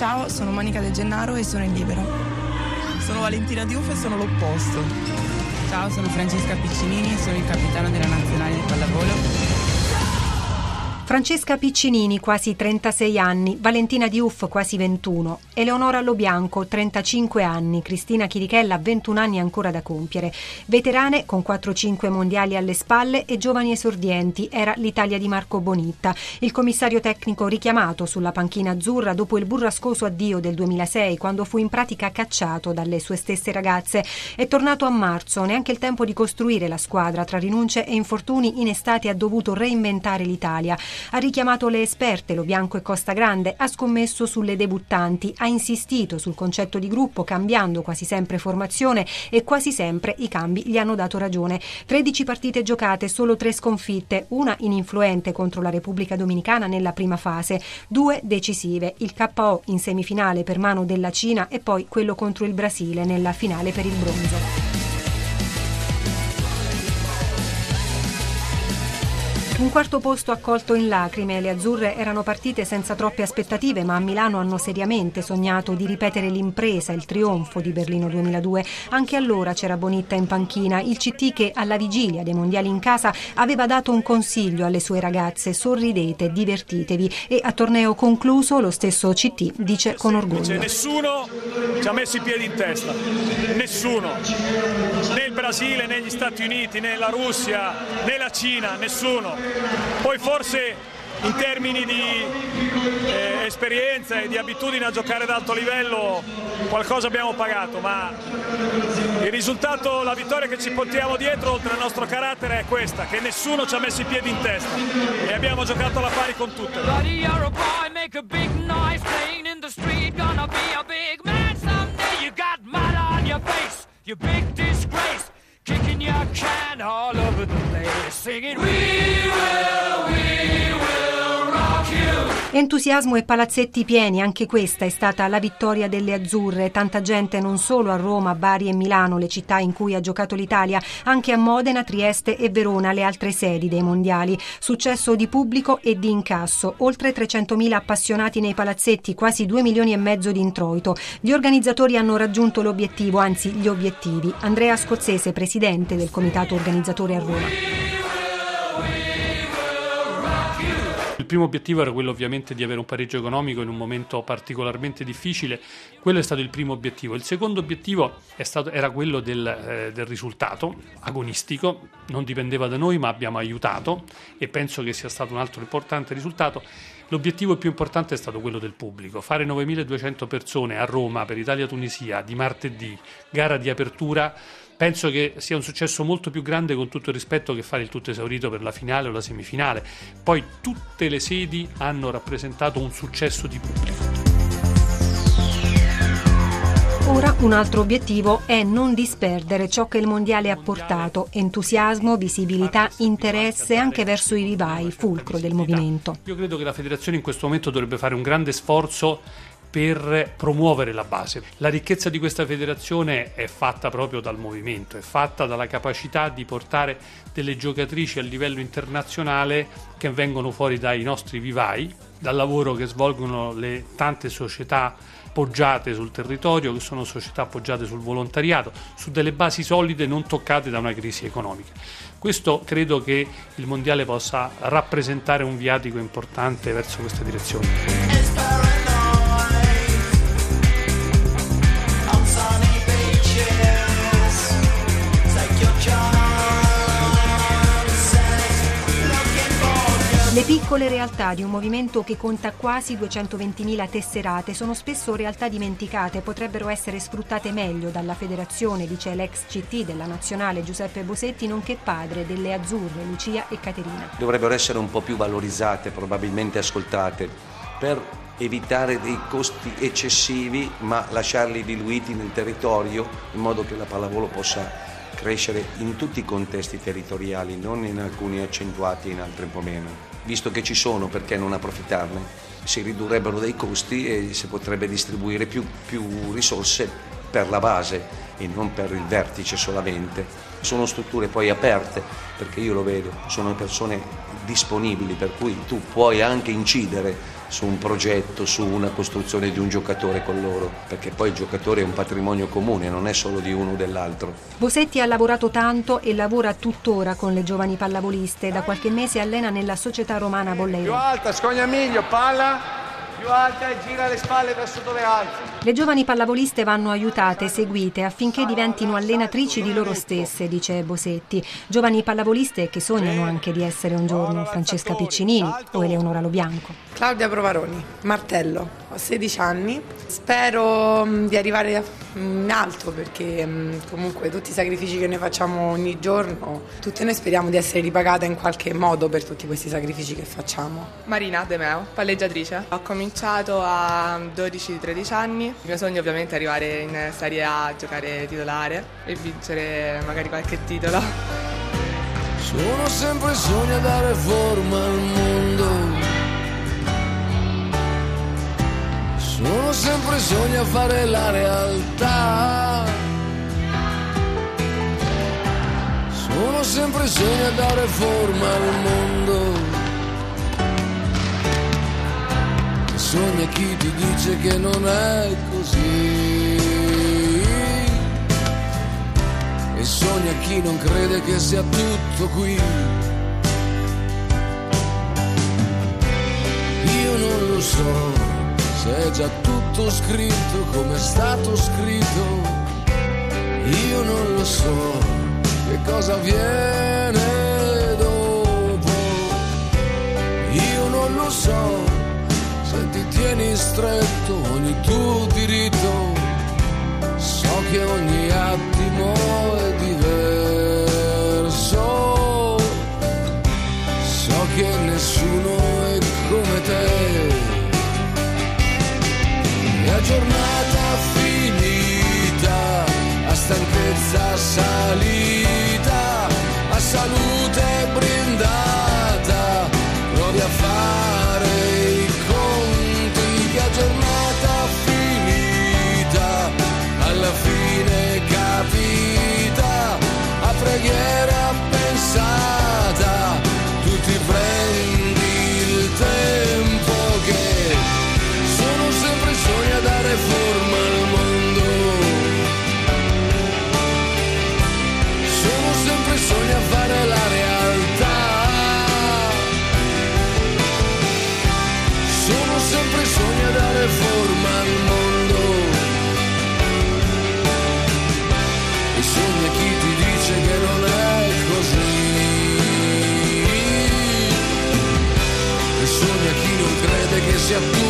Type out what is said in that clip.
Ciao, sono Monica De Gennaro e sono in Libero. Sono Valentina Diuff e sono l'opposto. Ciao, sono Francesca Piccinini e sono il capitano della nazionale di pallavolo. Francesca Piccinini, quasi 36 anni, Valentina Diuff, quasi 21, Eleonora Lobianco, 35 anni, Cristina Chirichella, 21 anni ancora da compiere. Veterane con 4-5 mondiali alle spalle e giovani esordienti, era l'Italia di Marco Bonitta. Il commissario tecnico richiamato sulla panchina azzurra dopo il burrascoso addio del 2006, quando fu in pratica cacciato dalle sue stesse ragazze. È tornato a marzo, neanche il tempo di costruire la squadra tra rinunce e infortuni in estate ha dovuto reinventare l'Italia. Ha richiamato le esperte Lo Bianco e Costa Grande, ha scommesso sulle debuttanti, ha insistito sul concetto di gruppo cambiando quasi sempre formazione e quasi sempre i cambi gli hanno dato ragione. 13 partite giocate, solo 3 sconfitte, una ininfluente contro la Repubblica Dominicana nella prima fase, due decisive, il KO in semifinale per mano della Cina e poi quello contro il Brasile nella finale per il bronzo. Un quarto posto accolto in lacrime. Le azzurre erano partite senza troppe aspettative, ma a Milano hanno seriamente sognato di ripetere l'impresa, il trionfo di Berlino 2002. Anche allora c'era Bonitta in panchina, il CT che alla vigilia dei mondiali in casa aveva dato un consiglio alle sue ragazze: sorridete, divertitevi. E a torneo concluso lo stesso CT dice con orgoglio: Nessuno ci ha messo i piedi in testa, nessuno, né il Brasile, né gli Stati Uniti, né la Russia, né la Cina, nessuno. Poi forse in termini di eh, esperienza e di abitudine a giocare ad alto livello qualcosa abbiamo pagato, ma il risultato, la vittoria che ci portiamo dietro oltre al nostro carattere è questa, che nessuno ci ha messo i piedi in testa e abbiamo giocato alla pari con tutte. You big disgrace kicking your can all over the place, singing, We will, Entusiasmo e palazzetti pieni, anche questa è stata la vittoria delle azzurre. Tanta gente non solo a Roma, Bari e Milano, le città in cui ha giocato l'Italia, anche a Modena, Trieste e Verona, le altre sedi dei mondiali. Successo di pubblico e di incasso. Oltre 300.000 appassionati nei palazzetti, quasi 2 milioni e mezzo di introito. Gli organizzatori hanno raggiunto l'obiettivo, anzi gli obiettivi. Andrea Scozzese, presidente del comitato organizzatore a Roma. Primo obiettivo era quello ovviamente di avere un pareggio economico in un momento particolarmente difficile, quello è stato il primo obiettivo. Il secondo obiettivo stato, era quello del, eh, del risultato agonistico, non dipendeva da noi ma abbiamo aiutato e penso che sia stato un altro importante risultato. L'obiettivo più importante è stato quello del pubblico, fare 9.200 persone a Roma per Italia-Tunisia di martedì, gara di apertura penso che sia un successo molto più grande con tutto il rispetto che fare il tutto esaurito per la finale o la semifinale. Poi tutte le sedi hanno rappresentato un successo di pubblico. Ora un altro obiettivo è non disperdere ciò che il mondiale ha portato, entusiasmo, visibilità, interesse anche verso i vivai, fulcro del movimento. Io credo che la federazione in questo momento dovrebbe fare un grande sforzo per promuovere la base. La ricchezza di questa federazione è fatta proprio dal movimento, è fatta dalla capacità di portare delle giocatrici a livello internazionale che vengono fuori dai nostri vivai, dal lavoro che svolgono le tante società poggiate sul territorio, che sono società poggiate sul volontariato, su delle basi solide non toccate da una crisi economica. Questo credo che il Mondiale possa rappresentare un viatico importante verso questa direzione. Piccole realtà di un movimento che conta quasi 220.000 tesserate sono spesso realtà dimenticate potrebbero essere sfruttate meglio dalla federazione, dice l'ex CT della nazionale Giuseppe Bosetti, nonché padre delle azzurre Lucia e Caterina. Dovrebbero essere un po' più valorizzate, probabilmente ascoltate, per evitare dei costi eccessivi ma lasciarli diluiti nel territorio in modo che la pallavolo possa crescere in tutti i contesti territoriali, non in alcuni accentuati e in altri un po' meno visto che ci sono perché non approfittarne? Si ridurrebbero dei costi e si potrebbe distribuire più, più risorse per la base e non per il vertice solamente. Sono strutture poi aperte, perché io lo vedo, sono persone disponibili, per cui tu puoi anche incidere su un progetto, su una costruzione di un giocatore con loro, perché poi il giocatore è un patrimonio comune, non è solo di uno o dell'altro. Bosetti ha lavorato tanto e lavora tuttora con le giovani pallavoliste, da qualche mese allena nella società romana Bolleiro. Più alta, Scognamiglio, palla più alta e gira le spalle verso dove alzi. Le giovani pallavoliste vanno aiutate, seguite affinché diventino allenatrici di loro stesse, dice Bosetti. Giovani pallavoliste che sognano anche di essere un giorno Francesca Piccinini o Eleonora Lobianco. Claudia Provaroni, martello, ho 16 anni, spero mm, di arrivare in alto perché mm, comunque tutti i sacrifici che noi facciamo ogni giorno, tutte noi speriamo di essere ripagate in qualche modo per tutti questi sacrifici che facciamo. Marina De Meo, palleggiatrice. Ho cominciato a 12-13 anni, il mio sogno ovviamente è arrivare in Serie A giocare titolare e vincere magari qualche titolo. Sono sempre sogno a dare forma al mondo Sono sempre sogni a fare la realtà. Sono sempre sogni a dare forma al mondo. Sogna chi ti dice che non è così. E sogna chi non crede che sia tutto qui. Io non lo so se è già tutto scritto come è stato scritto, io non lo so che cosa viene dopo, io non lo so se ti tieni stretto ogni tuo diritto, so che ogni attimo E sogna